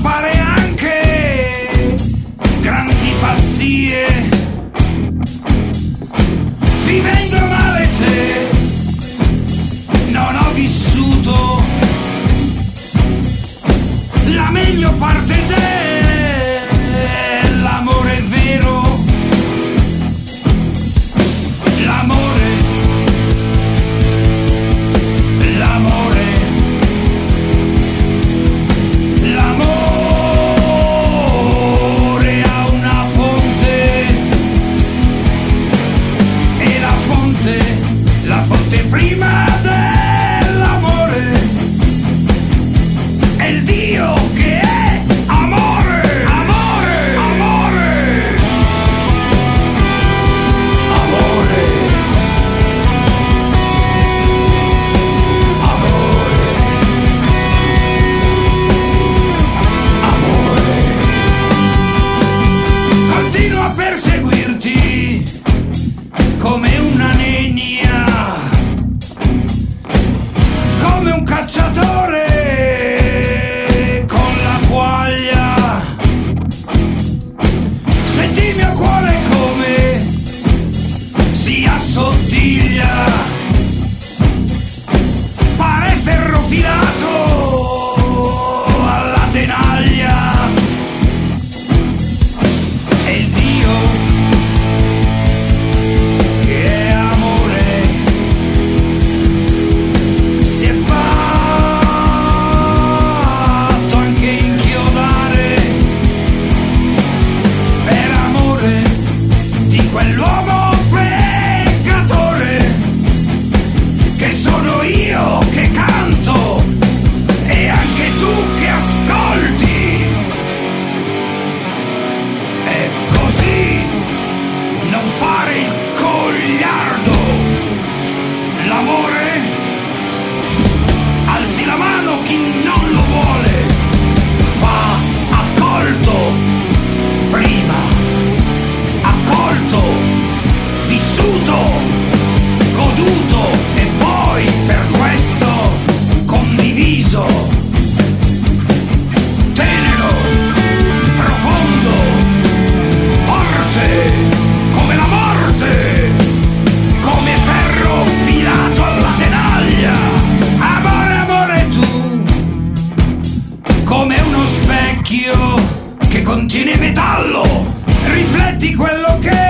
fare Continuo a perseguirti come una nenia, come un cacciatore con la quaglia. Senti il mio cuore come si assottiglia, pare ferrofilato. contiene metallo, rifletti quello che